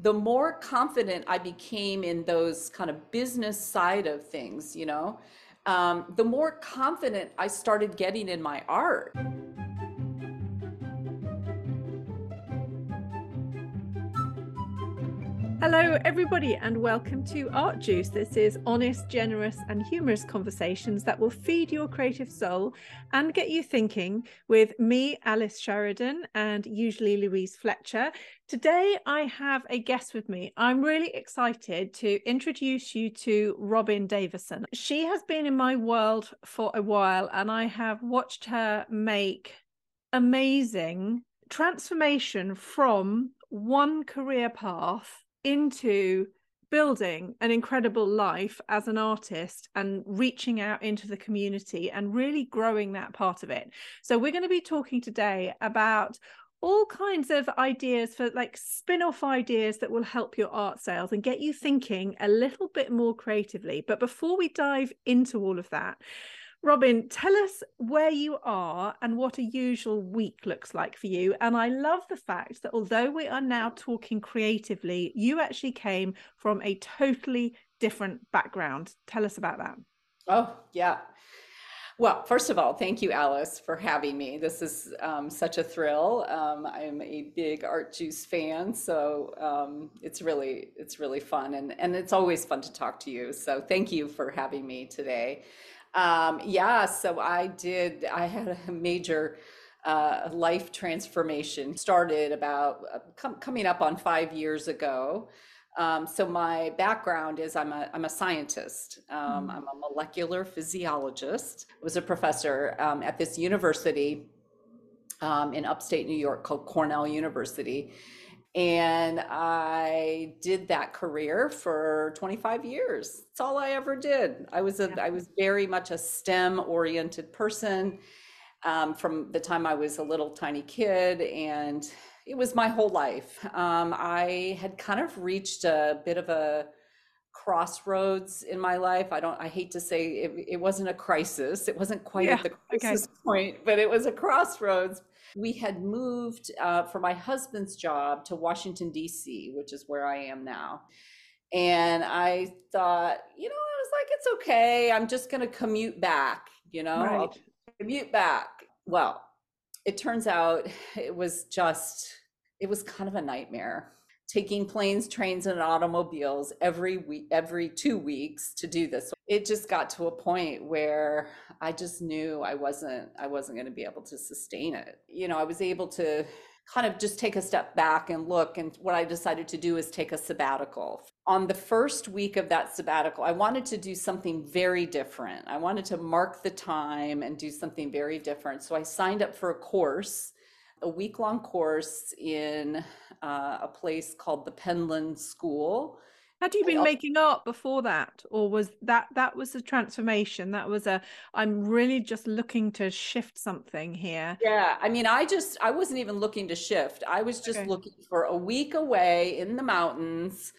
the more confident I became in those kind of business side of things, you know, um, the more confident I started getting in my art. Hello, everybody, and welcome to Art Juice. This is honest, generous, and humorous conversations that will feed your creative soul and get you thinking with me, Alice Sheridan, and usually Louise Fletcher. Today, I have a guest with me. I'm really excited to introduce you to Robin Davisson. She has been in my world for a while, and I have watched her make amazing transformation from one career path into building an incredible life as an artist and reaching out into the community and really growing that part of it. So, we're going to be talking today about all kinds of ideas for like spin off ideas that will help your art sales and get you thinking a little bit more creatively. But before we dive into all of that, Robin, tell us where you are and what a usual week looks like for you. And I love the fact that although we are now talking creatively, you actually came from a totally different background. Tell us about that. Oh, yeah. Well, first of all, thank you, Alice, for having me. This is um, such a thrill. Um, I'm a big Art Juice fan, so um, it's really it's really fun, and and it's always fun to talk to you. So thank you for having me today. Um, yeah, so I did, I had a major uh, life transformation started about uh, com- coming up on five years ago. Um, so my background is I'm a I'm a scientist. Um, mm. I'm a molecular physiologist. I was a professor um, at this university um, in upstate New York called Cornell University, and I did that career for 25 years. That's all I ever did. I was a, yeah. I was very much a STEM oriented person um, from the time I was a little tiny kid, and it was my whole life. Um, I had kind of reached a bit of a crossroads in my life. I don't, I hate to say it, it wasn't a crisis. It wasn't quite yeah, at the crisis okay. point, but it was a crossroads we had moved uh, for my husband's job to Washington, D.C., which is where I am now. And I thought, you know, I was like, it's okay. I'm just going to commute back, you know, right. Commute back. Well, it turns out it was just, it was kind of a nightmare taking planes, trains, and automobiles every week, every two weeks to do this. It just got to a point where I just knew I wasn't, I wasn't going to be able to sustain it. You know, I was able to kind of just take a step back and look. And what I decided to do is take a sabbatical. On the first week of that sabbatical, I wanted to do something very different. I wanted to mark the time and do something very different. So I signed up for a course a week long course in uh, a place called the Penland School. Had you been making art before that, or was that that was a transformation? That was a I'm really just looking to shift something here. Yeah, I mean, I just I wasn't even looking to shift. I was just okay. looking for a week away in the mountains,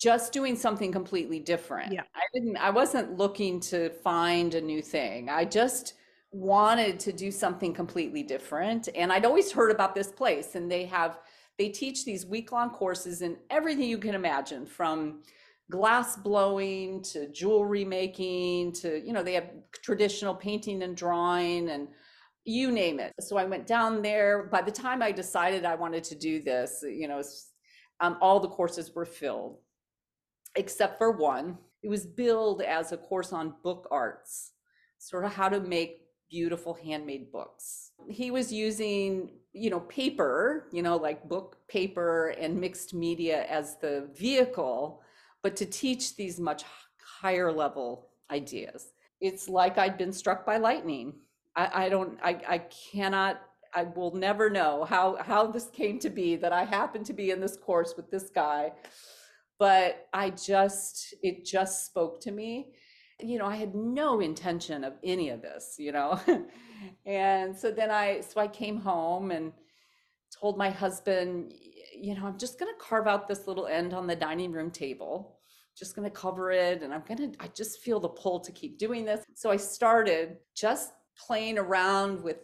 just doing something completely different. Yeah, I didn't. I wasn't looking to find a new thing. I just wanted to do something completely different and i'd always heard about this place and they have they teach these week-long courses in everything you can imagine from glass blowing to jewelry making to you know they have traditional painting and drawing and you name it. So i went down there. By the time i decided i wanted to do this you know um, all the courses were filled except for one. It was billed as a course on book arts sort of how to make beautiful handmade books. He was using, you know, paper, you know, like book paper and mixed media as the vehicle, but to teach these much higher level ideas. It's like I'd been struck by lightning. I, I don't, I, I cannot, I will never know how, how this came to be that I happened to be in this course with this guy. But I just, it just spoke to me you know, I had no intention of any of this, you know. and so then I, so I came home and told my husband, you know, I'm just going to carve out this little end on the dining room table, just going to cover it. And I'm going to, I just feel the pull to keep doing this. So I started just playing around with,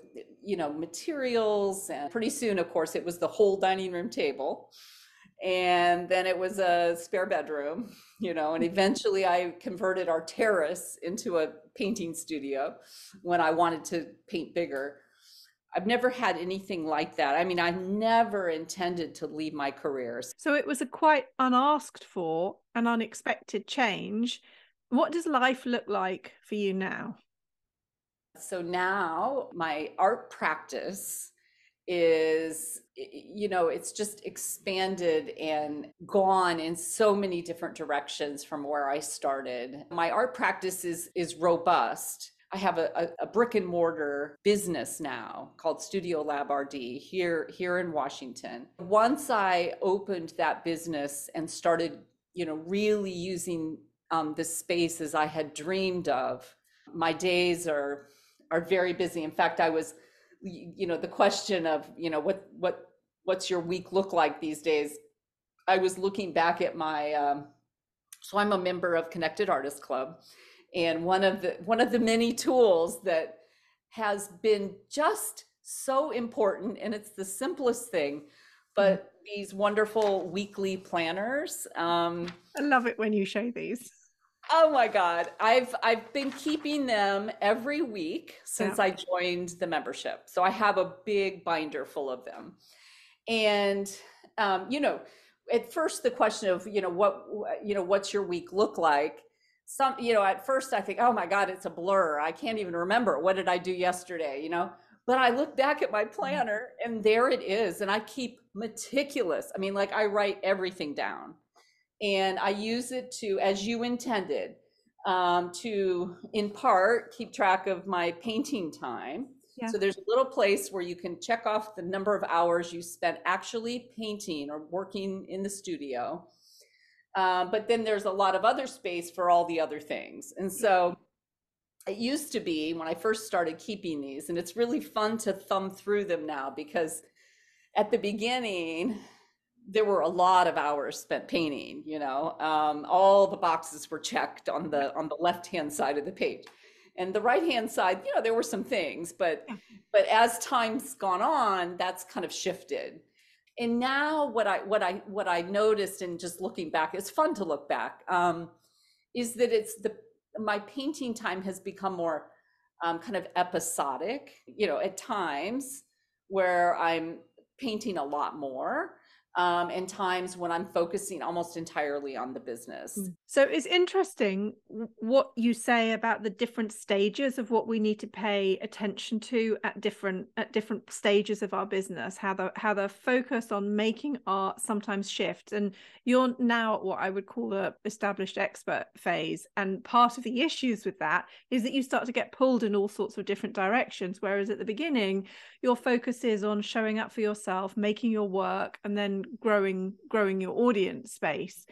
you know, materials. And pretty soon, of course, it was the whole dining room table and then it was a spare bedroom, you know, and mm-hmm. eventually I converted our terrace into a painting studio when I wanted to paint bigger. I've never had anything like that. I mean, I never intended to leave my career So it was a quite unasked for and unexpected change. What does life look like for you now? So now my art practice is you know it's just expanded and gone in so many different directions from where i started. My art practice is is robust. I have a, a, brick and mortar business now called studio lab rd here here in washington. Once i opened that business and started you know really using um, the space as i had dreamed of my days are are very busy. In fact i was you know the question of you know what what what's your week look like these days i was looking back at my um, so i'm a member of connected artists club and one of the one of the many tools that has been just so important and it's the simplest thing but mm-hmm. these wonderful weekly planners um, i love it when you show these Oh my God. I've I've been keeping them every week since yeah. I joined the membership. So I have a big binder full of them. And um, you know, at first the question of, you know, what you know, what's your week look like? Some, you know, at first I think, oh my God, it's a blur. I can't even remember what did I do yesterday, you know? But I look back at my mm-hmm. planner and there it is. And I keep meticulous. I mean, like I write everything down and I use it to, as you intended, um, to in part keep track of my painting time. Yeah. So there's a little place where you can check off the number of hours you spent actually painting or working in the studio. Uh, but then there's a lot of other space for all the other things. And so it used to be when I first started keeping these, and it's really fun to thumb through them now because at the beginning, there were a lot of hours spent painting you know um, all the boxes were checked on the on the left hand side of the page. And the right hand side you know there were some things but but as time's gone on that's kind of shifted. And now what i what i what i noticed in just looking back it's fun to look back um, is that it's the my painting time has become more um, kind of episodic you know at times where i'm painting a lot more um, and times when I'm focusing almost entirely on the business. Mm. So it's interesting what you say about the different stages of what we need to pay attention to at different at different stages of our business. How the how the focus on making art sometimes shifts, and you're now at what I would call the established expert phase. And part of the issues with that is that you start to get pulled in all sorts of different directions. Whereas at the beginning, your focus is on showing up for yourself, making your work, and then growing growing your audience space.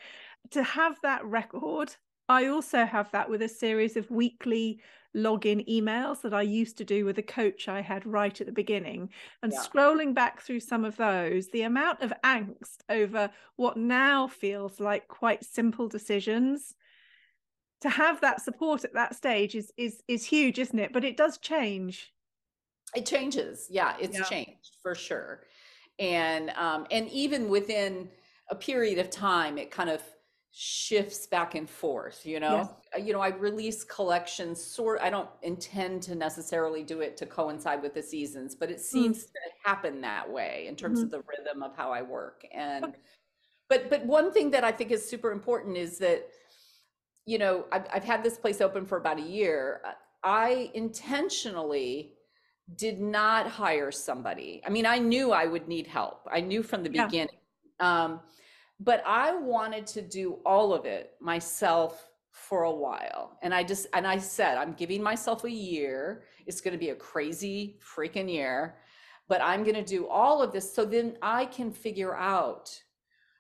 To have that record i also have that with a series of weekly login emails that i used to do with a coach i had right at the beginning. And yeah. scrolling back through some of those the amount of angst over what now feels like quite simple decisions to have that support at that stage is is is huge isn't it? But it does change. It changes. Yeah it's yeah. changed for sure and um, and even within a period of time it kind of shifts back and forth you know yes. Uh, you know i release collections sort i don't intend to necessarily do it to coincide with the seasons but it mm. seems mm. to happen that way in terms mm-hmm. of the rhythm of how i work and okay. but but one thing that i think is super important is that you know I've, I've had this place open for about a year i intentionally did not hire somebody. I mean, I knew I would need help. I knew from the yeah. beginning. Um, but I wanted to do all of it myself for a while. And I just, and I said, I'm giving myself a year. It's going to be a crazy freaking year, but I'm going to do all of this so then I can figure out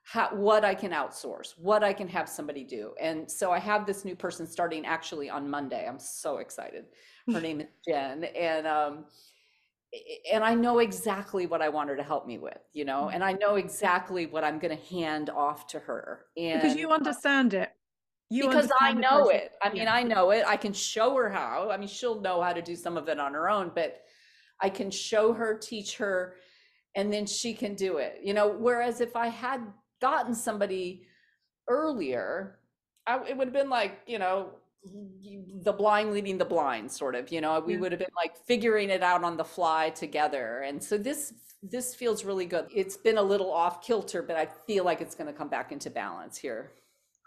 how, what I can outsource, what I can have somebody do. And so I have this new person starting actually on Monday. I'm so excited. Her name is Jen. And, um, and I know exactly what I want her to help me with, you know, and I know exactly what I'm going to hand off to her. And because you understand it. You because I know it. I mean, yeah. I know it. I can show her how. I mean, she'll know how to do some of it on her own, but I can show her, teach her, and then she can do it. You know, whereas if I had gotten somebody earlier, I, it would have been like, you know, the blind leading the blind sort of, you know, we Yeah. would have been like figuring it out on the fly together. And so this this feels really good. It's been a little off kilter, but I feel like it's going to come back into balance here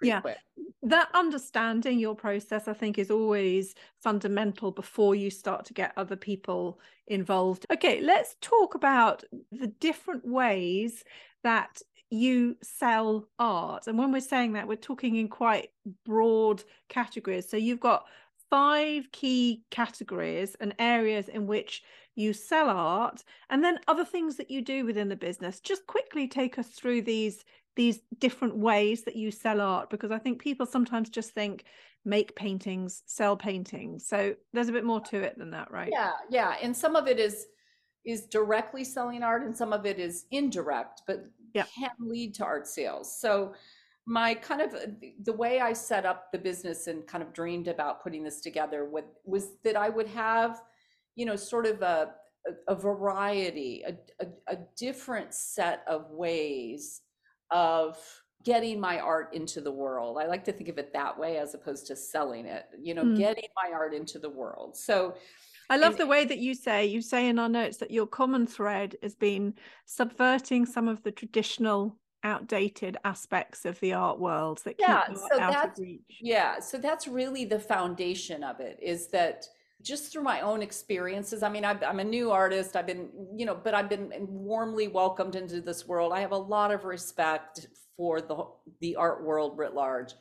Yeah. quick. that understanding your process i think is always fundamental before you start to get other people involved okay let's talk about the different ways that you sell art. And when we're saying that we're talking in quite broad categories. So you've got five key categories and areas in which you sell art and then other things that you do within the business. Just quickly take us through these these different ways that you sell art because i think people sometimes just think make paintings sell paintings. So there's a bit more to it than that right? Yeah, yeah. And some of it is is directly selling art and some of it is indirect, but Yeah. can lead to art sales. So my kind of uh, the way I set up the business and kind of dreamed about putting this together with, was that I would have, you know, sort of a a, a variety, a, a a different set of ways of getting my art into the world. I like to think of it that way as opposed to selling it, you know, Mm. getting my art into the world. So i love and- the way that you say you say in our notes that your common thread has been subverting some of the traditional outdated aspects of the art world that keep Yeah, art so out of reach Yeah, so that's really the foundation of it is that just through my own experiences. I mean, I've, I'm a new artist. I've been, you know, but I've been warmly welcomed into this world. I have a lot of respect for the the art world writ large.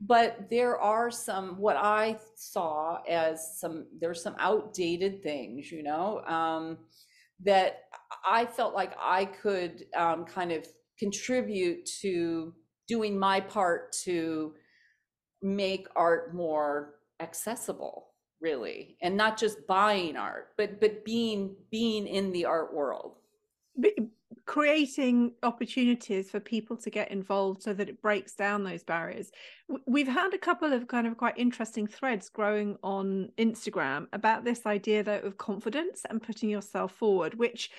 But there are some what I saw as some there's some outdated things, you know, um, that I felt like I could um, kind of contribute to doing my part to make art more accessible really and not just buying art but but being being in the art world creating opportunities for people to get involved so that it breaks down those barriers. We've had a couple of kind of quite interesting threads growing on Instagram about this idea though of confidence and putting yourself forward, which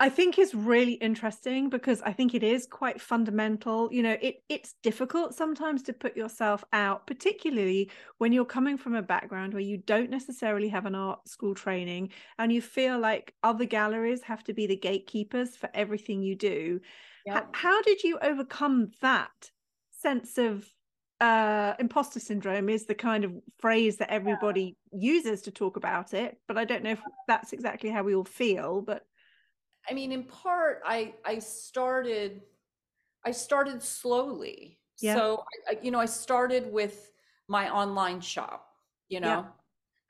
I think is really interesting because I think it is quite fundamental. You know, it it's difficult sometimes to put yourself out, particularly when you're coming from a background where you don't necessarily have an art school training and you feel like other galleries have to be the gatekeepers for everything you do. H- yeah how did you overcome that sense of uh imposter syndrome is the kind of phrase that everybody uses to talk about it but i don't know if that's exactly how we all feel but i mean in part i i started i started slowly. Yeah. so I, you know i started with my online shop you know? Yeah.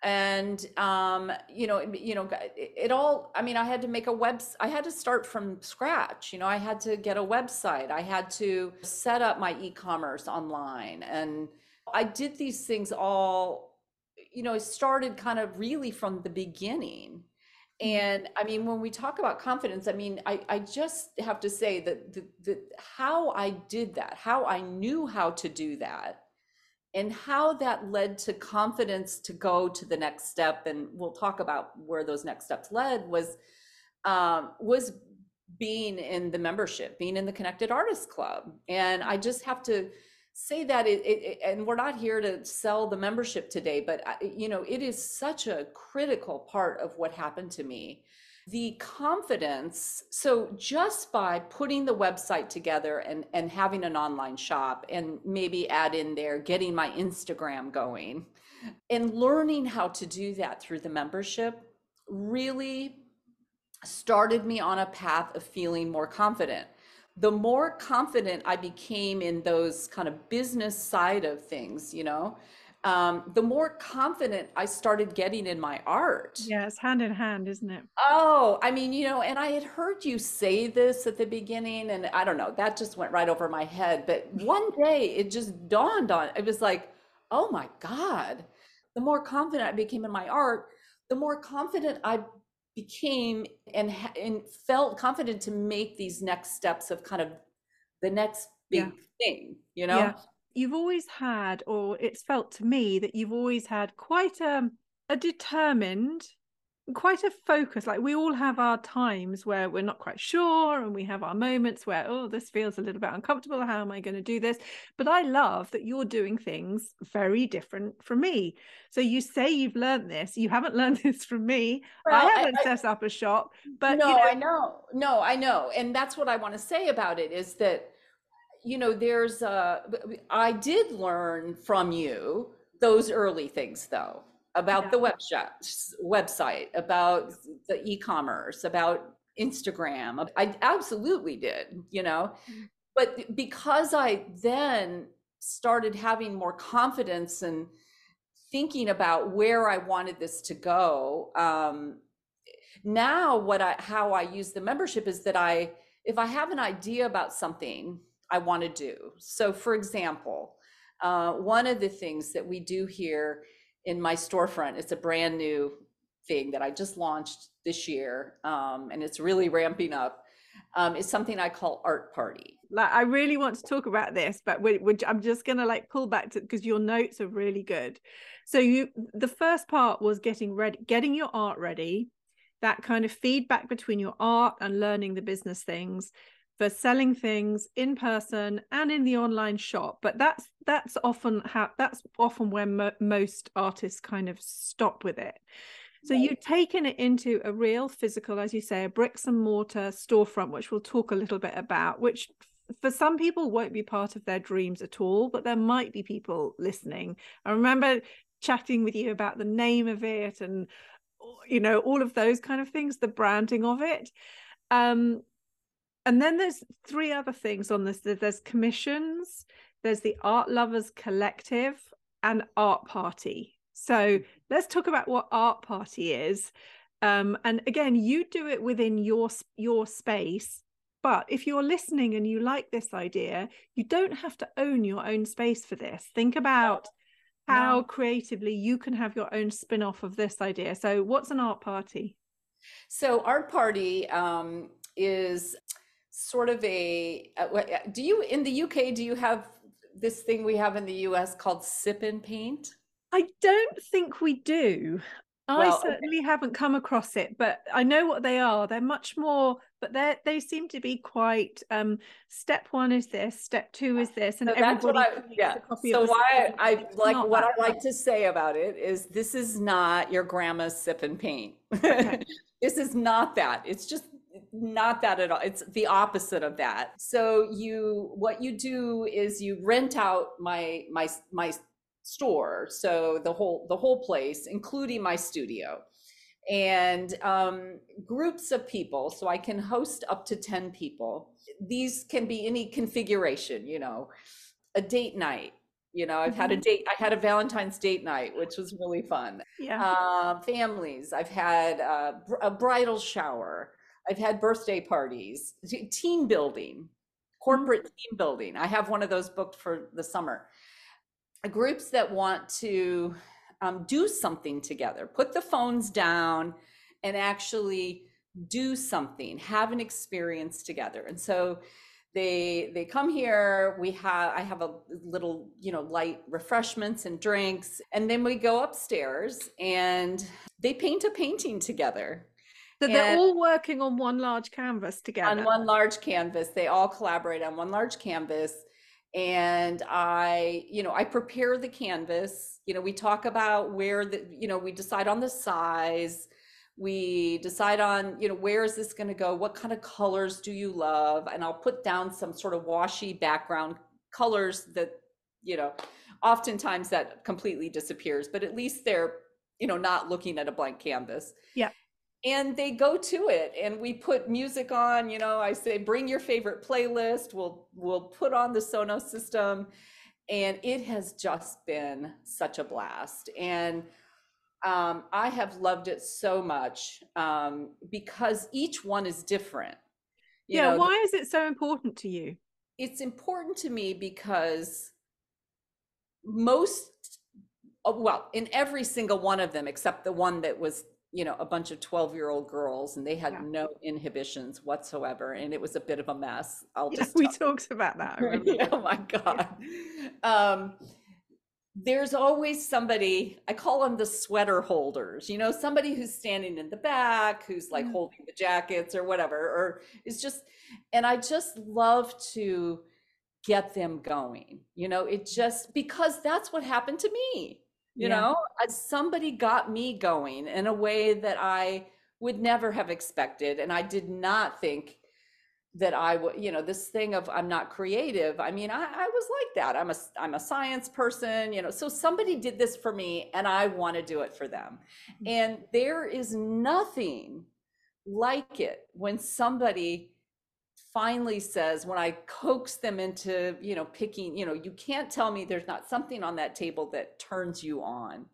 and um you know it- you know it, it all i mean i had to make a web i had to start from scratch you know? I had to get a website. I had to set up my e-commerce online. And i did these things all you know it started kind of really from the beginning and I mean, when we talk about confidence, I mean, I, I just have to say that the, the, how I did that, how I knew how to do that, and how that led to confidence to go to the next step. And we'll talk about where those next steps led was um, was being in the membership, being in the Connected Artists Club. And I just have to say that it, it, and we're not here to sell the membership today but you know it is such a critical part of what happened to me. The confidence so just by putting the website together and and having an online shop and maybe add in there getting my instagram going and learning how to do that through the membership really started me on a path of feeling more confident the more confident I became in those kind of business side of things, you know, um, the more confident I started getting in my art. yeah it's hand in hand isn't it Oh, I mean, you know, and I had heard you say this at the beginning, and I don't know, that just went right over my head. But one day it just dawned on, it was like, oh my God, the more confident I became in my art, the more confident I became and, and felt confident to make these next steps of kind of the next big Yeah. thing, you know? Yeah. you've always had or it's felt to me that you've always had quite a, a determined quite a focus like we all have our times where we're not quite sure and we have our moments where oh this feels a little bit uncomfortable how am i going to do this? But i love that you're doing things very different from me. So you say you've learned this you haven't learned this from me. Well, i haven't I, set up a shop but no you know, i know. No i know. And that's what i want to say about it is that you know there's uh i did learn from you those early things though about the web shop, website, about the e-commerce, about Instagram. I absolutely did, you know. Mm-hmm. But because I then started having more confidence and thinking about where I wanted this to go, um, now what I how I use the membership is that I if I have an idea about something I want to do. So for example, uh, one of the things that we do here in my storefront. It's a brand new thing that I just launched this year, um, and it's really ramping up. Um, it's something I call Art Party. Like I really want to talk about this, but we, we, I'm just gonna like pull back to because your notes are really good. So you, the first part was getting ready, getting your art ready, that kind of feedback between your art and learning the business things for selling things in person and in the online shop but that's that's often how that's often where mo- most artists kind of stop with it. So right. you've taken it into a real physical as you say a bricks and mortar storefront which we'll talk a little bit about which for some people won't be part of their dreams at all but there might be people listening. I remember chatting with you about the name of it and you know all of those kind of things the branding of it. Um and then there's three other things on this. There's commissions there's the art lovers collective and art party. So let's talk about what art party is. Um, and again you do it within your your space but if you're listening and you like this idea you don't have to own your own space for this. Think about how no. creatively you can have your own spin-off of this idea. So what's an art party? So art party um, is sort of a uh, uh, do you in the UK do you have this thing we have in the US called sip and paint? I don't think we do. Well, I certainly okay. haven't come across it, but I know what they are. They're much more, but they they seem to be quite. Um, step one is this. Step two is this, and so everybody. I, yeah. So why I like what I like to say about it is this is not your grandma's sip and paint. Okay. this is not that. It's just not that at all. It's the opposite of that. So you what you do is you rent out my my my store so the whole the whole place including my studio. And um, groups of people so i can host up to 10 people. These can be any configuration you know a date night you know i've had a mm-hmm. date i had a valentine's date night which was really fun. Yeah. Uh, families i've had uh, a bridal shower I've had birthday parties, team building, mm-hmm. corporate team building. I have one of those booked for the summer. Groups that want to um, do something together, put the phones down and actually do something, have an experience together. And so they they come here we have i have a little you know light refreshments and drinks and then we go upstairs and they paint a painting together so they're all working on one large canvas together. On one large canvas. They all collaborate on one large canvas. And I, you know, I prepare the canvas. You know, we talk about where the, you know, we decide on the size. We decide on, you know, where is this going to go? What kind of colors do you love? And I'll put down some sort of washy background colors that, you know, oftentimes that completely disappears, but at least they're, you know, not looking at a blank canvas. Yeah and they go to it and we put music on you know i say bring your favorite playlist we'll we'll put on the sonos system and it has just been such a blast and um, i have loved it so much um, because each one is different you yeah know, why is it so important to you? It's important to me because most well in every single one of them except the one that was you know a bunch of 12 year old girls and they had yeah. no inhibitions whatsoever and it was a bit of a mess i'll yeah, just we talked about that oh my god yeah. um there's always somebody, I call them the sweater holders, you know, somebody who's standing in the back, who's like Mm. holding the jackets or whatever, or it's just, and I just love to get them going, you know, it just, because that's what happened to me, you Yeah. know, somebody got me going in a way that I would never have expected. And I did not think that I would, you know, this thing of I'm not creative. I mean, I, I was like that. I'm a I'm a science person, you know. So somebody did this for me, and I want to do it for them. Mm. And there is nothing like it when somebody finally says, when I coax them into, you know, picking, you know, you can't tell me there's not something on that table that turns you on.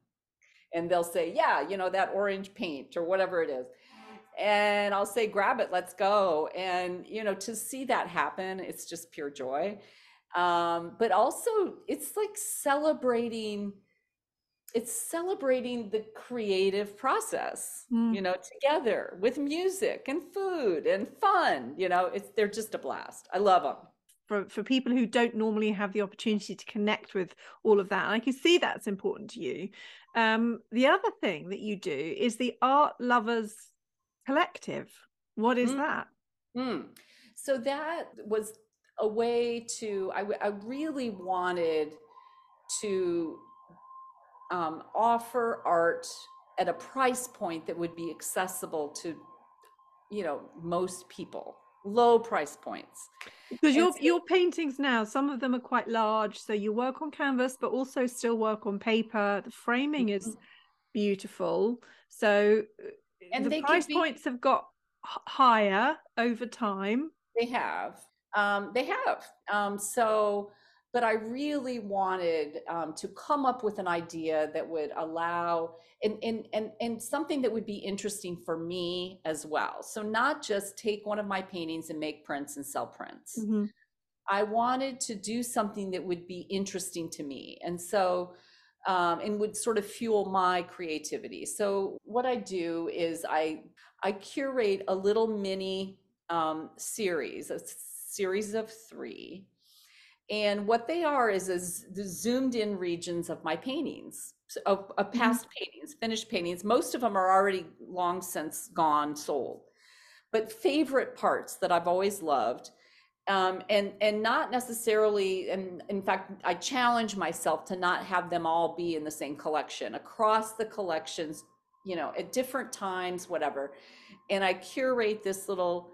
And they'll say, yeah, you know, that orange paint or whatever it is and I'll say, grab it, let's go. And, you know, to see that happen, it's just pure joy. Um, but also, it's like celebrating, it's celebrating the creative process, Mm. you know, together with music and food and fun. You know, it's they're just a blast. I love them. for for people who don't normally have the opportunity to connect with all of that and i can see that's important to you um the other thing that you do is the art lovers collective what is Mm. that Mm. So that was a way to, I really wanted to um, offer art at a price point that would be accessible to, you know, most people, low price points. because your so- your paintings now some of them are quite large so you work on canvas but also still work on paper the framing is Mhm. beautiful so uh, And the price be- points have got higher over time They have. Um, they have. Um, so, but I really wanted um, to come up with an idea that would allow and, and and and something that would be interesting for me as well. So not just take one of my paintings and make prints and sell prints. Mhm. I wanted to do something that would be interesting to me. And so, um, and would sort of fuel my creativity. So what I do is I, I curate a little mini um, series, a series of three. And what they are is, is the zoomed in regions of my paintings, of, of past paintings, finished paintings. Most of them are already long since gone, sold. But favorite parts that I've always loved um, and and not necessarily and in fact i challenge myself to not have them all be in the same collection across the collections you know at different times whatever and i curate this little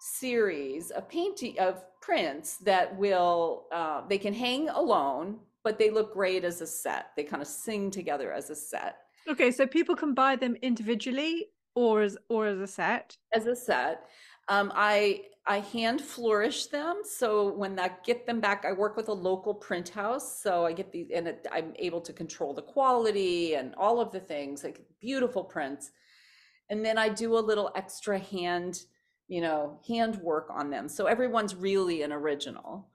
series of painting of prints that will uh, they can hang alone but they look great as a set they kind of sing together as a set okay so people can buy them individually or as or as a set as a set. Um, I I hand flourish them, so when I get them back, I work with a local print house, so I get these, and it, I'm able to control the quality and all of the things, like beautiful prints. And then I do a little extra hand, you know, hand work on them, so everyone's really an original.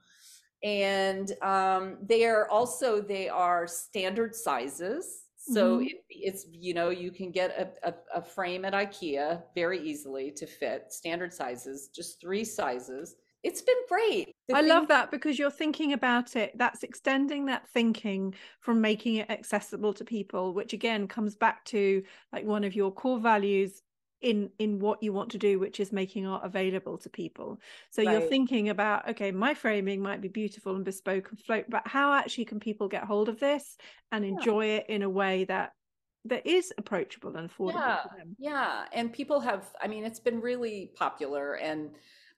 And um, they are also they are standard sizes. So Mhm. it, it's you know you can get a, a, a frame at IKEA very easily to fit standard sizes, just three sizes. It's been great. The I love that because you're thinking about it. That's extending that thinking from making it accessible to people, which again comes back to like one of your core values in in what you want to do, which is making art available to people. So you're thinking about, okay, my framing might be beautiful and bespoke and float, but how actually can people get hold of this and Yeah. enjoy it in a way that that is approachable and affordable Yeah, for them? yeah, and people have. I mean, it's been really popular, and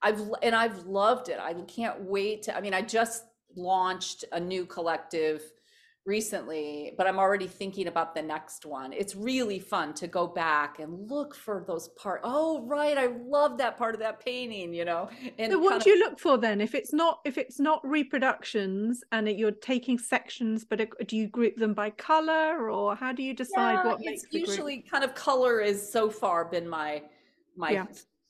I've and I've loved it. I can't wait to. I mean, I just launched a new collective recently, but I'm already thinking about the next one. It's really fun to go back and look for those part. Oh, right, I love that part of that painting. You know, and So what do of- you look for then? If it's not if it's not reproductions and it, you're taking sections, but it- do you group them by color or how do you decide Yeah, what it's makes usually kind of color is so far been my my Yeah.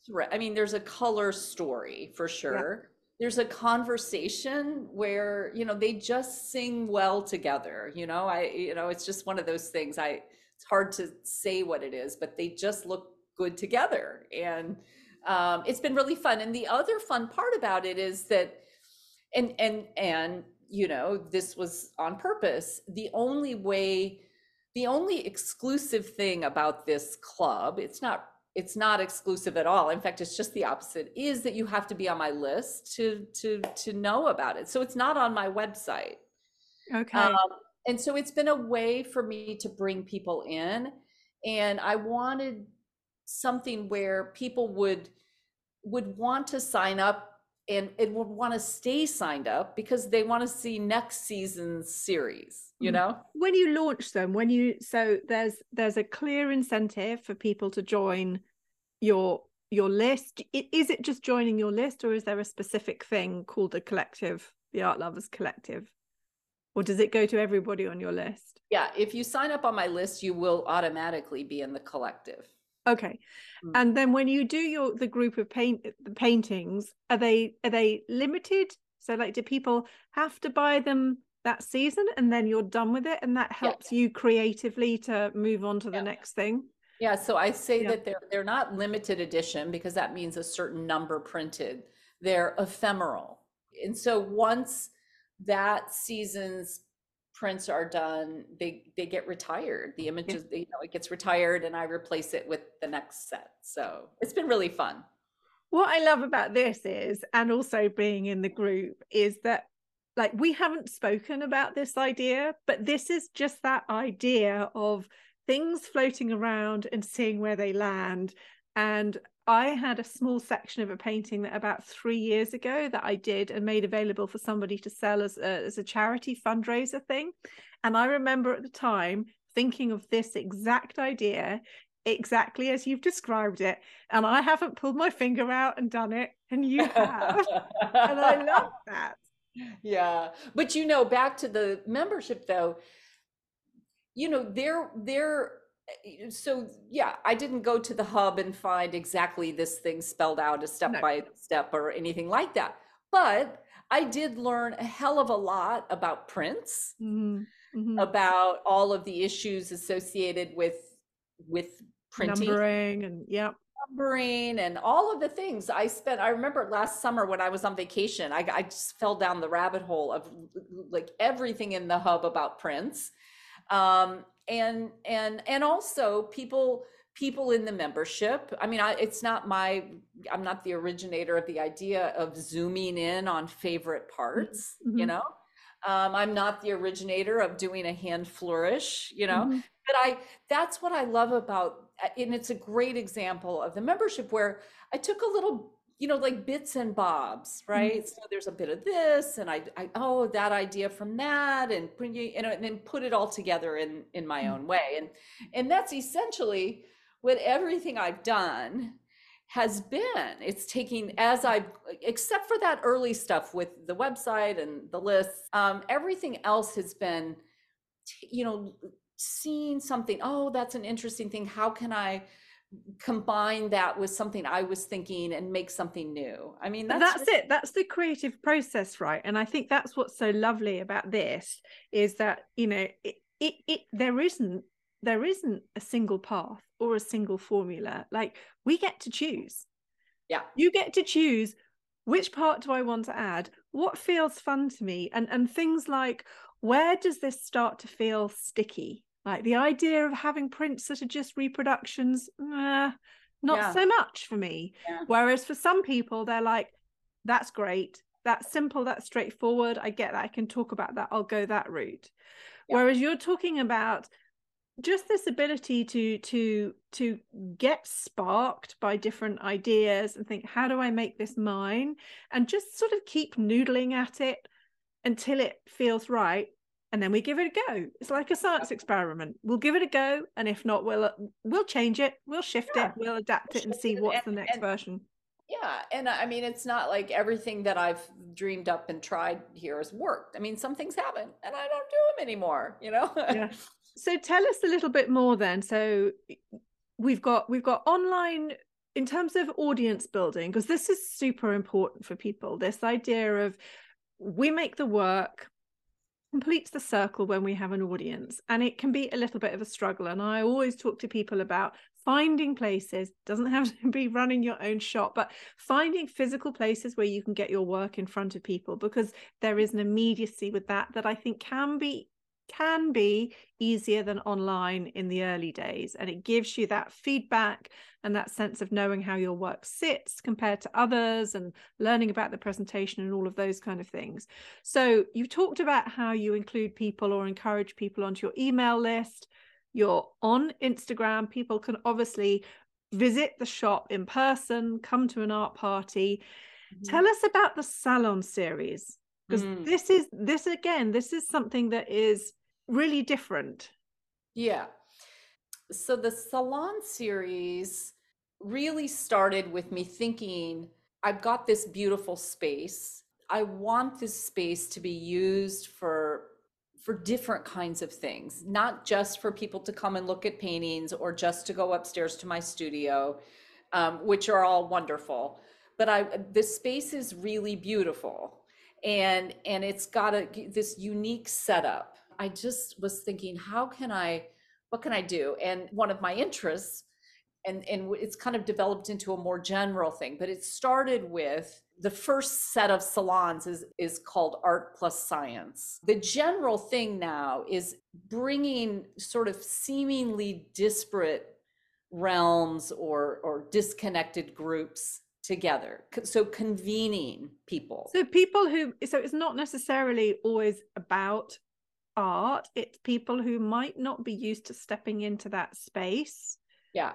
thread. I mean, there's a color story for sure. There's a conversation where you know they just sing well together. You know, I you know it's just one of those things. I it's hard to say what it is, but they just look good together, and um, it's been really fun. And the other fun part about it is that and and and you know, this was on purpose. The only way, the only exclusive thing about this club, it's not it's not exclusive at all. In fact, it's just the opposite, is that you have to be on my list to to to know about it. So it's not on my website. Okay. Um, and so it's been a way for me to bring people in. And I wanted something where people would would want to sign up and it would want to stay signed up because they want to see next season's series you mm. know when you launch them when you so there's there's a clear incentive for people to join your your list is it just joining your list or is there a specific thing called the collective the art lovers collective or does it go to everybody on your list yeah if you sign up on my list you will automatically be in the collective Okay. Mm. And then when you do your the group of paint the paintings, are they are they limited? So like do people have to buy them that season and then you're done with it and that helps yeah. you creatively to move on to the next thing? Yeah, so I say yeah. that they're they're not limited edition because that means a certain number printed. They're ephemeral. And so once that season's prints are done, they they get retired. The images, you know, it gets retired, and I replace it with the next set. So it's been really fun. What I love about this is, and also being in the group, is that like we haven't spoken about this idea, but this is just that idea of things floating around and seeing where they land. And I had a small section of a painting that about three years ago that I did and made available for somebody to sell as a, as a charity fundraiser thing. And I remember at the time thinking of this exact idea exactly as you've described it. And I haven't pulled my finger out and done it, and you have. and I love that. Yeah. But you know, back to the membership though, you know, they're they're Eh, so yeah i didn't go to the hub and find exactly this thing spelled out a step no. by step or anything like that but i did learn a hell of a lot about prints mm-hmm. Mm-hmm. about all of the issues associated with with printing numbering and yeah numbering and all of the things. I spent i remember last summer when i was on vacation i, I just fell down the rabbit hole of like everything in the hub about prints um, and and and also people people in the membership. I mean I, it's not my i'm not the originator of the idea of zooming in on favorite parts mm-hmm. you know? Um, i'm not the originator of doing a hand flourish you know? Mm-hmm. but i that's what i love about and it's a great example of the membership where i took a little you know, like bits and bobs, right? Mm-hmm. So there's a bit of this, and I, I, oh, that idea from that, and you know, and then put it all together in in my mm-hmm. own way, and and that's essentially what everything I've done has been. It's taking as I, except for that early stuff with the website and the lists, um, everything else has been, you know, seeing something. Oh, that's an interesting thing. How can I? combine that with something I was thinking and make something new. I mean, that's, that's it. That's the creative process, right? And I think that's what's so lovely about this is that you know it, it, it there isn't there isn't a single path or a single formula. Like we get to choose. Yeah, you get to choose which part do I want to add, what feels fun to me, and and things like where does this start to feel sticky like the idea of having prints that are just reproductions, uh, not yeah. so much for me. Yeah. Whereas for some people, they're like, that's great. That's simple. That's straightforward. I get that. I can talk about that. I'll go that route. Yeah. Whereas you're talking about just this ability to to to get sparked by different ideas and think how do i make this mine and just sort of keep noodling at it until it feels right and then we give it a go. It's like a science experiment. We'll give it a go, and if not, we'll uh, we'll change it, we'll shift yeah. it, we'll adapt it, and see what's and, the next and, version. Yeah, and I mean, it's not like everything that I've dreamed up and tried here has worked. I mean, some things haven't, and I don't do them anymore. You know. yeah. So tell us a little bit more then. So we've got we've got online in terms of audience building because this is super important for people. This idea of we make the work completes the circle when we have an audience and it can be a little bit of a struggle and i always talk to people about finding places doesn't have to be running your own shop but finding physical places where you can get your work in front of people because there is an immediacy with that that i think can be can be easier than online in the early days. And it gives you that feedback and that sense of knowing how your work sits compared to others and learning about the presentation and all of those kind of things. So you've talked about how you include people or encourage people onto your email list. You're on Instagram. People can obviously visit the shop in person, come to an art party. Mm-hmm. Tell us about the salon series because mm. this is this again this is something that is really different. Yeah. So the Salon series really started with me thinking I've got this beautiful space. I want this space to be used for for different kinds of things, not just for people to come and look at paintings or just to go upstairs to my studio, um, which are all wonderful. But I, the space is really beautiful, and and it's got a this unique setup I just was thinking, how can I, what can I do? And one of my interests, and, and it's kind of developed into a more general thing, but it started with the first set of salons is, is called Art Plus Science. The general thing now is bringing sort of seemingly disparate realms or, or disconnected groups together so convening people so people who so it's not necessarily always about art it's people who might not be used to stepping into that space yeah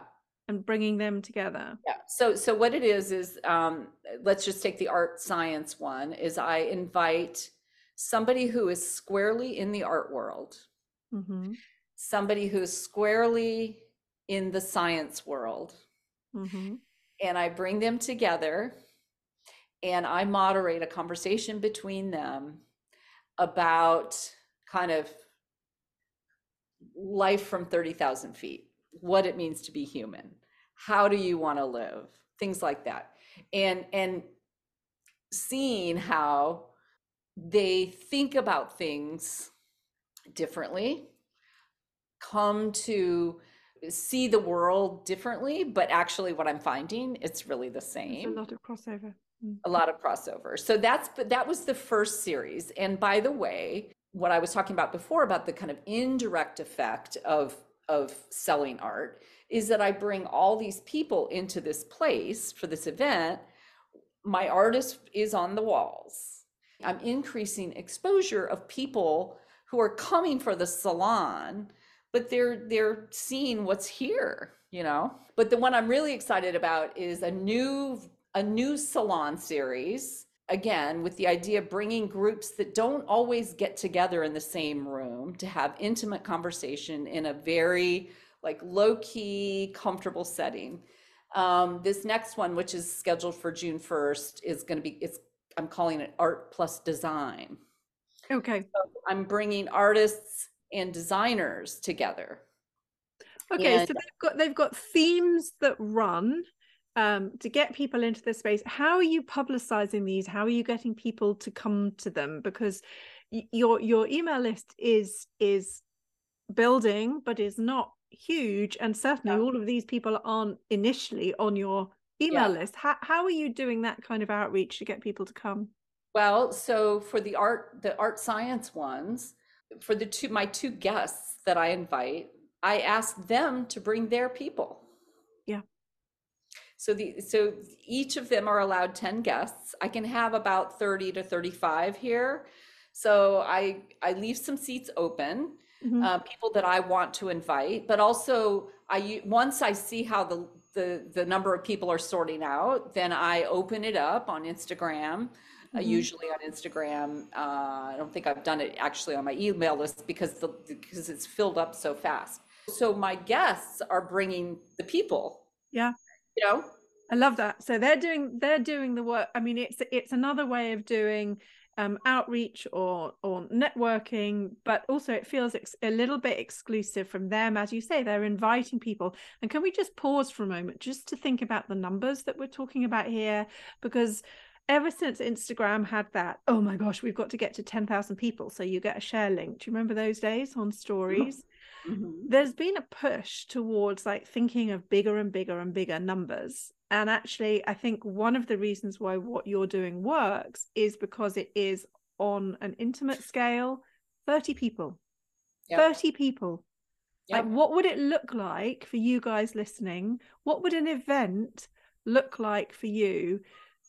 and bringing them together yeah so so what it is is um let's just take the art science one is i invite somebody who is squarely in the art world mm-hmm. somebody who's squarely in the science world mm-hmm. and i bring them together and i moderate a conversation between them about kind of life from 30,000 feet, what it means to be human, how do you want to live, things like that. And, and seeing how they think about things differently, come to see the world differently, but actually what I'm finding, it's really the same. There's a lot of crossover. Mm. A lot of crossover. So that's that was the first series. And by the way, what I was talking about before about the kind of indirect effect of of selling art is that I bring all these people into this place for this event. My artist is on the walls. I'm increasing exposure of people who are coming for the salon, but they're they're seeing what's here, you know. But the one I'm really excited about is a new a new salon series again with the idea of bringing groups that don't always get together in the same room to have intimate conversation in a very like low key comfortable setting. Um, this next one which is scheduled for june 1st is going to be it's i'm calling it art plus design. Okay. So i'm bringing artists and designers together. Okay and, so they've got they've got themes that run um, to get people into this space how are you publicizing these? How are you getting people to come to them? Because your your email list is is building but is not huge and certainly yeah. all of these people aren't initially on your email yeah. list. How, how are you doing that kind of outreach to get people to come? Well so for the art the art science ones for the two my two guests that i invite i ask them to bring their people so the so each of them are allowed 10 guests. I can have about 30 to 35 here. So I I leave some seats open, mm-hmm. uh, people that I want to invite, but also I once I see how the the the number of people are sorting out, then I open it up on Instagram. Uh, mm-hmm. Uh, usually on Instagram, uh, I don't think I've done it actually on my email list because the because it's filled up so fast. So my guests are bringing the people. Yeah you know i love that so they're doing they're doing the work i mean it's it's another way of doing um, outreach or or networking but also it feels ex- a little bit exclusive from them as you say they're inviting people and can we just pause for a moment just to think about the numbers that we're talking about here because ever since Instagram had that, oh my gosh, we've got to get to 10,000 people. So you get a share link. Do you remember those days on stories? Mm-hmm. There's been a push towards like thinking of bigger and bigger and bigger numbers. And actually, I think one of the reasons why what you're doing works is because it is on an intimate scale 30 people. Yep. 30 people. Yep. Like, what would it look like for you guys listening? What would an event look like for you?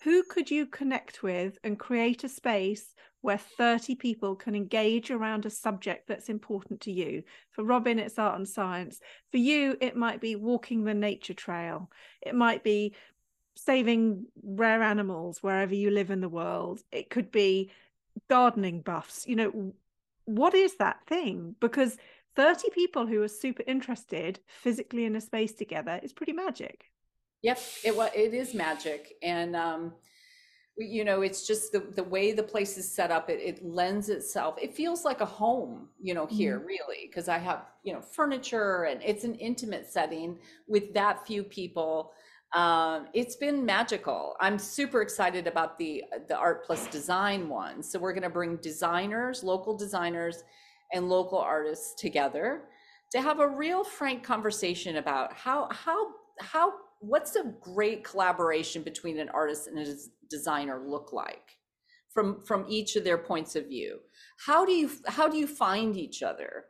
Who could you connect with and create a space where 30 people can engage around a subject that's important to you? For Robin, it's art and science. For you, it might be walking the nature trail. It might be saving rare animals wherever you live in the world. It could be gardening buffs. You know, what is that thing? Because 30 people who are super interested physically in a space together is pretty magic. Yep, it was. it is magic, and um, you know, it's just the the way the place is set up. It, it lends itself. It feels like a home, you know, here mm-hmm. really, because I have you know furniture and it's an intimate setting with that few people. Um, it's been magical. I'm super excited about the the art plus design one. So we're going to bring designers, local designers and local artists together to have a real frank conversation about how how how what's a great collaboration between an artist and a designer look like from from each of their points of view? How do you how do you find each other?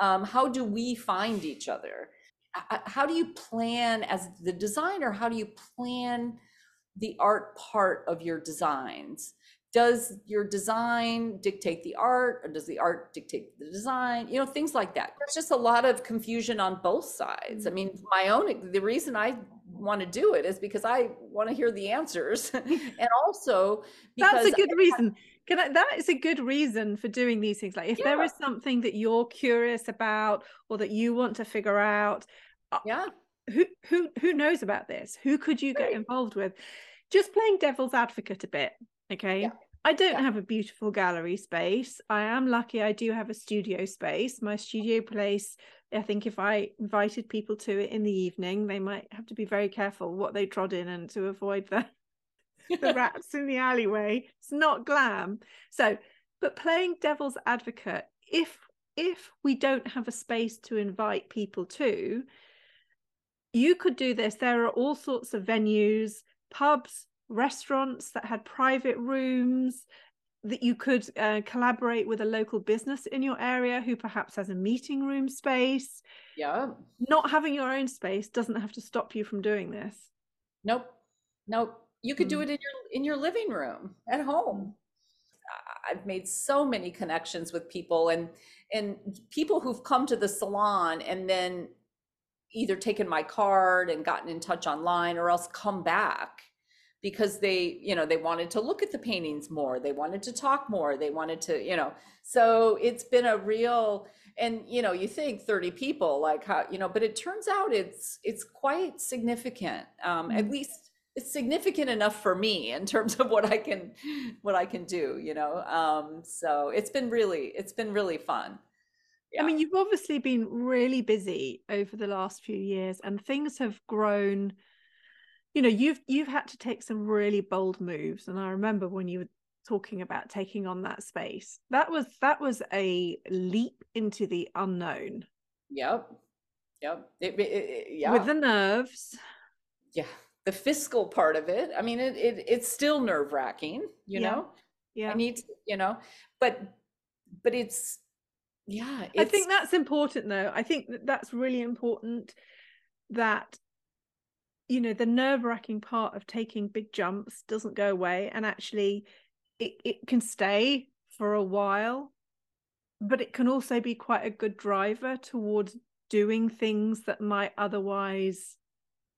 Um, how do we find each other? Uh, uh, how do you plan as the designer how do you plan the art part of your designs? Does your design dictate the art or does the art dictate the design? You know things like that. There's just a lot of confusion on both sides. I mm-hmm. mean my own the reason i want to do it is because i want to hear the answers. And also that's a good I, reason. Can I, that is a good reason for doing these things. Like if yeah. there is something that you're curious about or that you want to figure out uh, yeah. who who who knows about this? Who could you get involved with? Just playing devil's advocate a bit Okay. Yeah. I don't yeah. have a beautiful gallery space. I am lucky I do have a studio space. My studio place, I think if I invited people to it in the evening, they might have to be very careful what they trod in and to avoid the the rats in the alleyway. It's not glam. So, but playing devil's advocate, if if we don't have a space to invite people to, you could do this. There are all sorts of venues, pubs, restaurants that had private rooms that you could uh, collaborate with a local business in your area who perhaps has a meeting room space. Yeah. Not having your own space doesn't have to stop you from doing this. Nope. Nope. You could mm. do it in your in your living room at home. I've made so many connections with people and and people who've come to the salon and then either taken my card and gotten in touch online or else come back because they you know they wanted to look at the paintings more they wanted to talk more they wanted to you know so it's been a real and you know you think 30 people like how you know but it turns out it's it's quite significant um mm-hmm. at least it's significant enough for me in terms of what i can what i can do you know um so it's been really it's been really fun yeah. I mean, you've obviously been really busy over the last few years, and things have grown you know you've you've had to take some really bold moves and i remember when you were talking about taking on that space that was that was a leap into the unknown. Yep yep it, it, it, yeah. with the nerves. Yeah. The fiscal part of it i mean it, it it's still nerve wracking you yeah. know? Yeah. i need to, you know but but it's yeah it's... i think that's important though. I think that that's really important that you know the nerve-wracking part of taking big jumps doesn't go away and actually it, it can stay for a while but it can also be quite a good driver towards doing things that might otherwise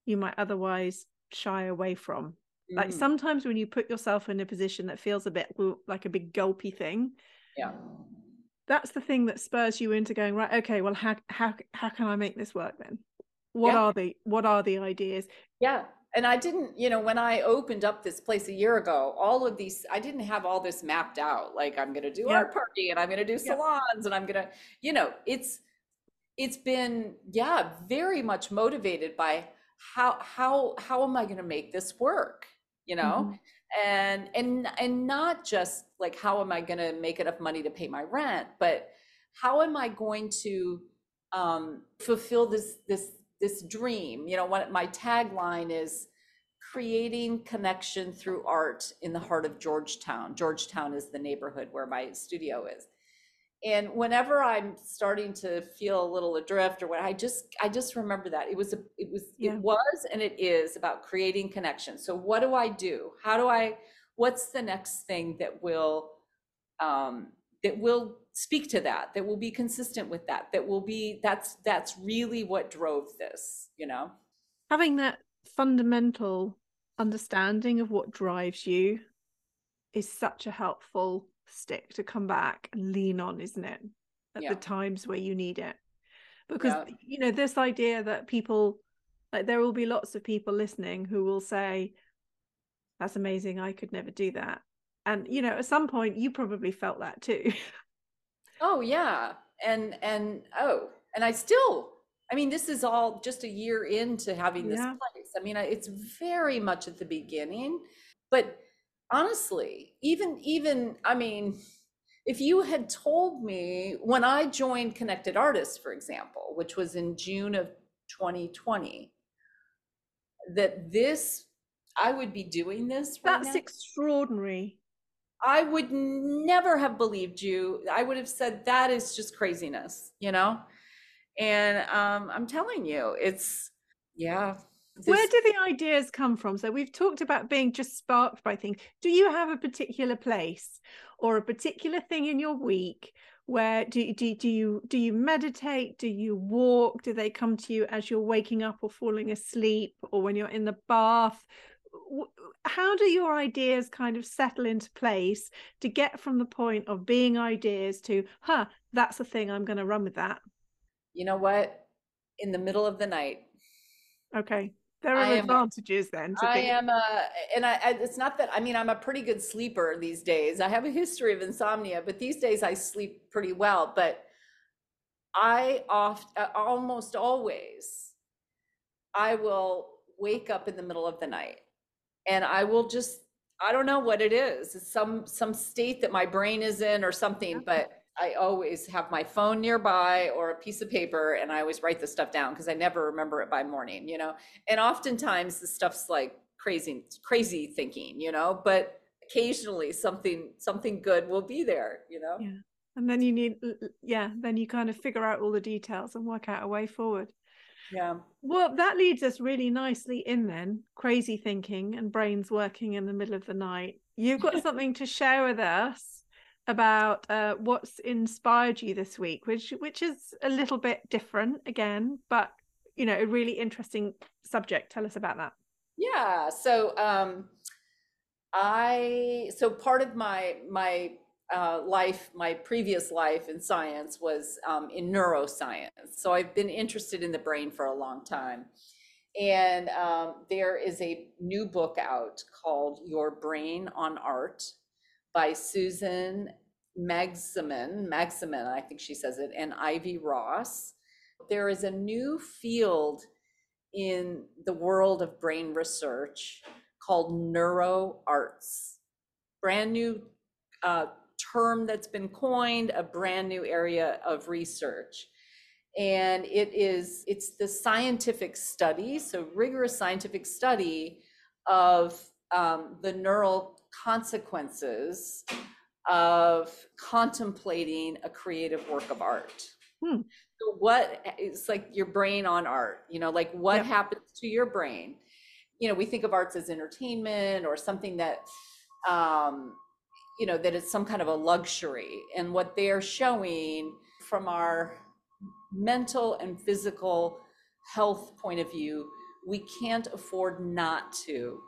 you might otherwise shy away from. Mm. like sometimes when you put yourself in a position that feels a bit like a big gulpy thing yeah. that's the thing that spurs you into going right okay well how how how can i make this work then what yeah. are the what are the ideas yeah and i didn't you know when i opened up this place a year ago all of these i didn't have all this mapped out like i'm going to do yeah. art party and i'm going to do salons yeah. and i'm going to you know it's it's been yeah very much motivated by how how how am i going to make this work you know mm-hmm. and and and not just like how am i going to make enough money to pay my rent but how am i going to um, fulfill this this this dream you know what my tagline is creating connection through art in the heart of georgetown. Georgetown is the neighborhood where my studio is. And whenever i'm starting to feel a little adrift or what i just i just remember that. It was a, it was Yeah. it was and it is about creating connection. So what do i do? How do i what's the next thing that will um that will speak to that that will be consistent with that that will be that's that's really what drove this you know Having that fundamental understanding of what drives you is such a helpful stick to come back and lean on, isn't it? At Yeah. the times where you need it. Because, Yeah. you know, this idea that people, like, there will be lots of people listening who will say, That's amazing. I could never do that. And, you know, at some point, you probably felt that too. Oh yeah. And and oh, and I still I mean this is all just a year into having this Yeah. place. I mean I- it's very much at the beginning, but honestly, even even I mean if you had told me when I joined Connected Artists for example, which was in June of 2020 that this I would be doing this right That's now. extraordinary. I would never have believed you. I would have said that is just craziness, you know? And um, I'm telling you, it's, yeah. Where do the ideas come from? So we've talked about being just sparked by things. Do you have a particular place or a particular thing in your week where do, do, do you do you meditate? Do you walk? Do they come to you as you're waking up or falling asleep or when you're in the bath? How do your ideas kind of settle into place to get from the point of being ideas to, huh, that's the thing, I'm going to run with that? you know what? In the middle of the night, Okay. There are I am a- advantages then to I being am a, and I, I, it's not that, I mean, I'm a pretty good sleeper these days. I have a history of insomnia, but these days I sleep pretty well. But I oft, uh, almost always, I will wake up in the middle of the night and I will just, I don't know what it is. It's some, some state that my brain is in or something, but I always have my phone nearby or a piece of paper and I always write the stuff down because I never remember it by morning, you know? and oftentimes the stuff's like crazy crazy thinking you know but occasionally something something good will be there you know Yeah. and then you need yeah then you kind of figure out all the details and work out a way forward yeah. Well that leads us really nicely in then crazy thinking and brains working in the middle of the night. You've got something to share with us about uh, what's inspired you this week which which is a little bit different again but you know a really interesting subject. Tell us about that. Yeah. So um i so part of my my uh, life my previous life in science was um, in neuroscience so i've been interested in the brain for a long time and um, there is a new book out called your brain on art by susan Magsamen, Magsamen, I think she says it, and Ivy Ross. There is a new field in the world of brain research called neuroarts. Brand new uh, term that's been coined, a brand new area of research. And it is, it's the scientific study, so rigorous scientific study of um, the neural consequences of contemplating a creative work of art. Hmm. So what it's like your brain on art, you know, like what Yep. happens to your brain? You know, we think of arts as entertainment or something that um, you know, that it's some kind of a luxury. And what they're showing from our mental and physical health point of view, we can't afford not to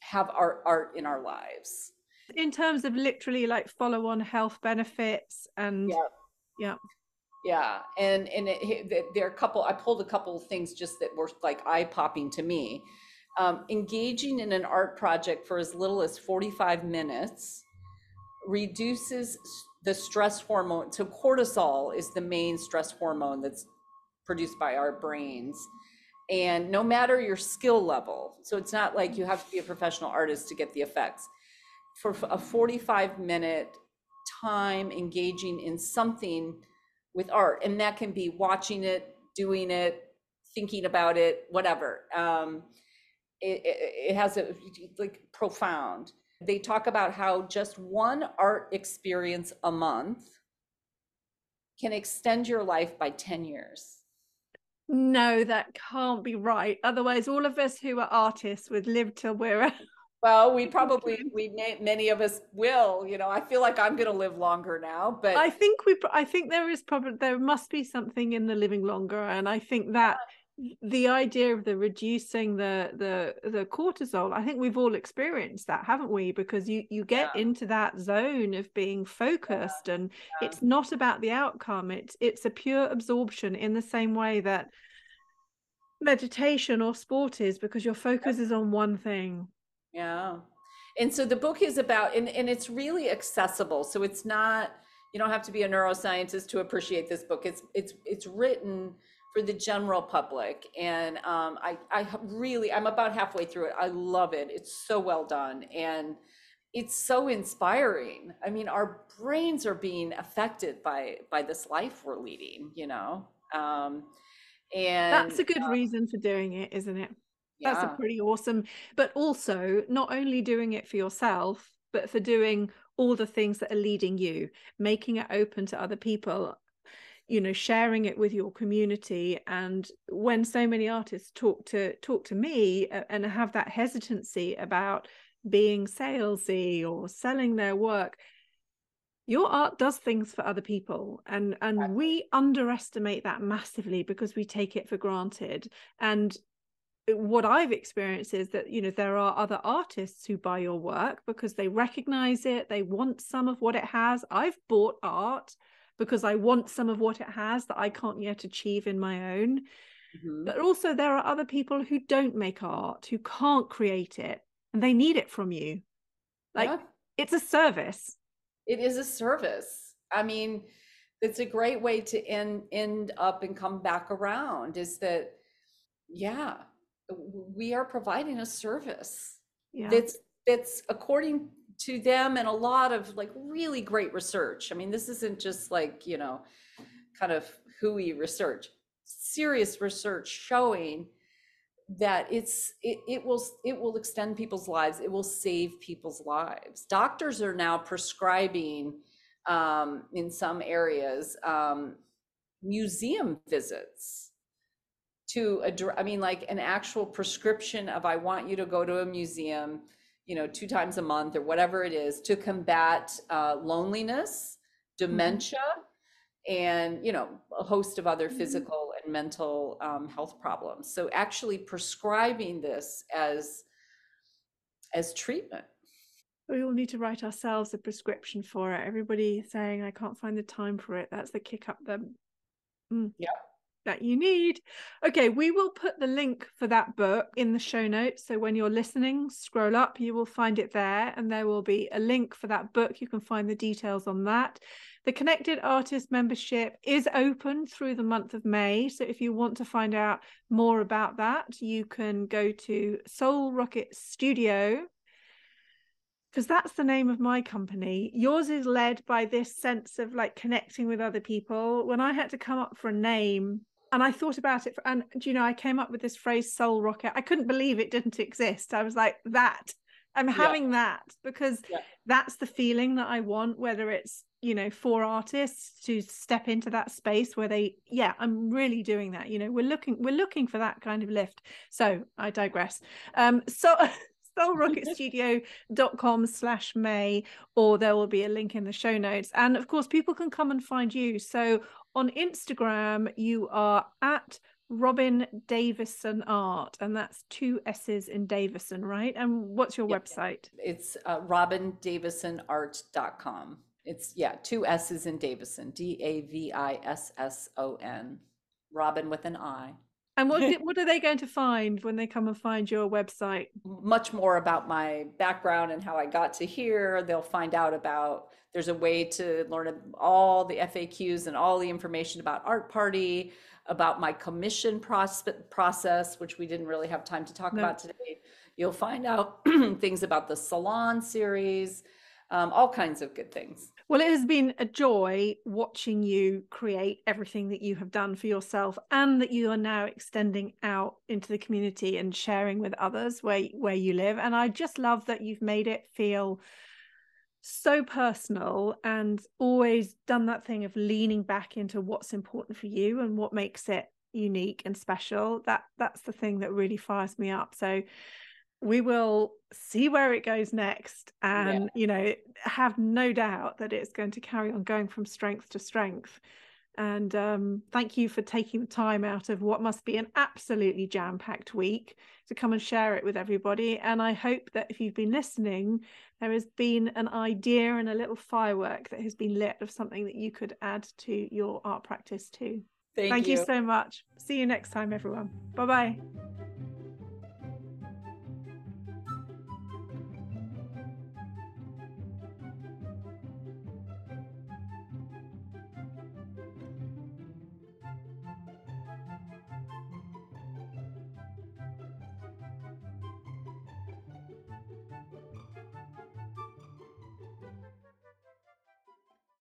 have our art in our lives. in terms of literally like follow on health benefits and Yeah. yeah Yeah, and and it, it- there- are a couple. I pulled a couple of things just that were like eye popping to me. Um, engaging in an art project for as little as forty five minutes reduces the stress hormone. So cortisol is the main stress hormone that's produced by our brains, And no matter your skill level, so it's not like you have to be a professional artist to get the effects. For a 45 minute time engaging in something with art, and that can be watching it, doing it, thinking about it, whatever. Um, it, it, it has a like profound. They talk about how just one art experience a month can extend your life by 10 years. No, that can't be right. Otherwise, all of us who are artists would live till we're. Well, we probably we many of us will. You know, I feel like I'm going to live longer now, but I think we. I think there is probably there must be something in the living longer, and I think that the idea of the reducing the the the cortisol i think we've all experienced that haven't we because you you get yeah. into that zone of being focused yeah. and yeah. it's not about the outcome it's it's a pure absorption in the same way that meditation or sport is because your focus is on one thing yeah and so the book is about and, and it's really accessible so it's not you don't have to be a neuroscientist to appreciate this book it's it's it's written for the general public. And um, I, I really, I'm about halfway through it. I love it. It's so well done. And it's so inspiring. I mean, our brains are being affected by by this life we're leading, you know. Um, and that's a good uh, reason for doing it, isn't it? Yeah. That's a pretty awesome. But also, not only doing it for yourself, but for doing all the things that are leading you, making it open to other people you know sharing it with your community and when so many artists talk to talk to me and have that hesitancy about being salesy or selling their work your art does things for other people and and we underestimate that massively because we take it for granted. And what i've experienced is that you know there are other artists who buy your work because they recognize it they want some of what it has. I've bought art because I want some of what it has that I can't yet achieve in my own. Mm-hmm. But also, there are other people who don't make art, who can't create it, and they need it from you. Like, yeah. it's a service. It is a service. I mean, it's a great way to end end up and come back around is that yeah we are providing a service yeah. that's that's according to them and a lot of like really great research. I mean, this isn't just like, you know, kind of hooey research, serious research showing that it's it, it will it will extend people's lives it will save people's lives doctors are now prescribing um, in some areas um, museum visits to address i mean like an actual prescription of i want you to go to a museum you know, two times a month or whatever it is to combat uh, loneliness, mm-hmm. dementia, mm-hmm. and, you know, a host of other mm-hmm. physical and mental um, health problems. So actually prescribing this as as treatment. We all need to write ourselves a prescription for it. Everybody saying, I can't find the time for it. That's the kick up the. Mm. Yeah that you need. Okay, we will put the link for that book in the show notes. So when you're listening, scroll up, you will find it there, and there will be a link for that book. You can find the details on that. The Connected Artist membership is open through the month of May. So if you want to find out more about that, you can go to Soul Rocket Studio because that's the name of my company. Yours is led by this sense of like connecting with other people. When I had to come up for a name, and I thought about it, for, and you know, I came up with this phrase "soul rocket." I couldn't believe it didn't exist. I was like, "That I'm having yeah. that because yeah. that's the feeling that I want." Whether it's you know for artists to step into that space where they, yeah, I'm really doing that. You know, we're looking we're looking for that kind of lift. So I digress. Um, so. soulrocketstudio.com slash may or there will be a link in the show notes and of course people can come and find you so on Instagram, you are at Robin Davisson Art, and that's two S's in Davisson, right? And what's your website? It's uh, robindavissonart.com. It's, yeah, two S's in Davisson, D A V I S S O N. Robin with an I. And what what are they going to find when they come and find your website? Much more about my background and how I got to here. They'll find out about there's a way to learn all the FAQs and all the information about Art Party, about my commission process, which we didn't really have time to talk no. about today. You'll find out things about the Salon series, um, all kinds of good things. Well, it has been a joy watching you create everything that you have done for yourself and that you are now extending out into the community and sharing with others where, where you live. And I just love that you've made it feel so personal and always done that thing of leaning back into what's important for you and what makes it unique and special that that's the thing that really fires me up so we will see where it goes next and yeah. you know have no doubt that it's going to carry on going from strength to strength and um, thank you for taking the time out of what must be an absolutely jam packed week to come and share it with everybody. And I hope that if you've been listening, there has been an idea and a little firework that has been lit of something that you could add to your art practice too. Thank, thank you. you so much. See you next time, everyone. Bye bye.